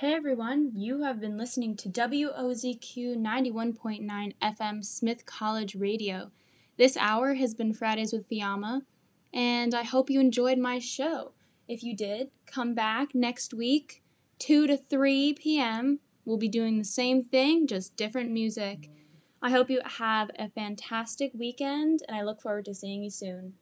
Hey everyone, you have been listening to WOZQ 91.9 FM Smith College Radio. This hour has been Fridays with Fiamma, and I hope you enjoyed my show. If you did, come back next week, 2 to 3 p.m. We'll be doing the same thing, just different music. I hope you have a fantastic weekend, and I look forward to seeing you soon.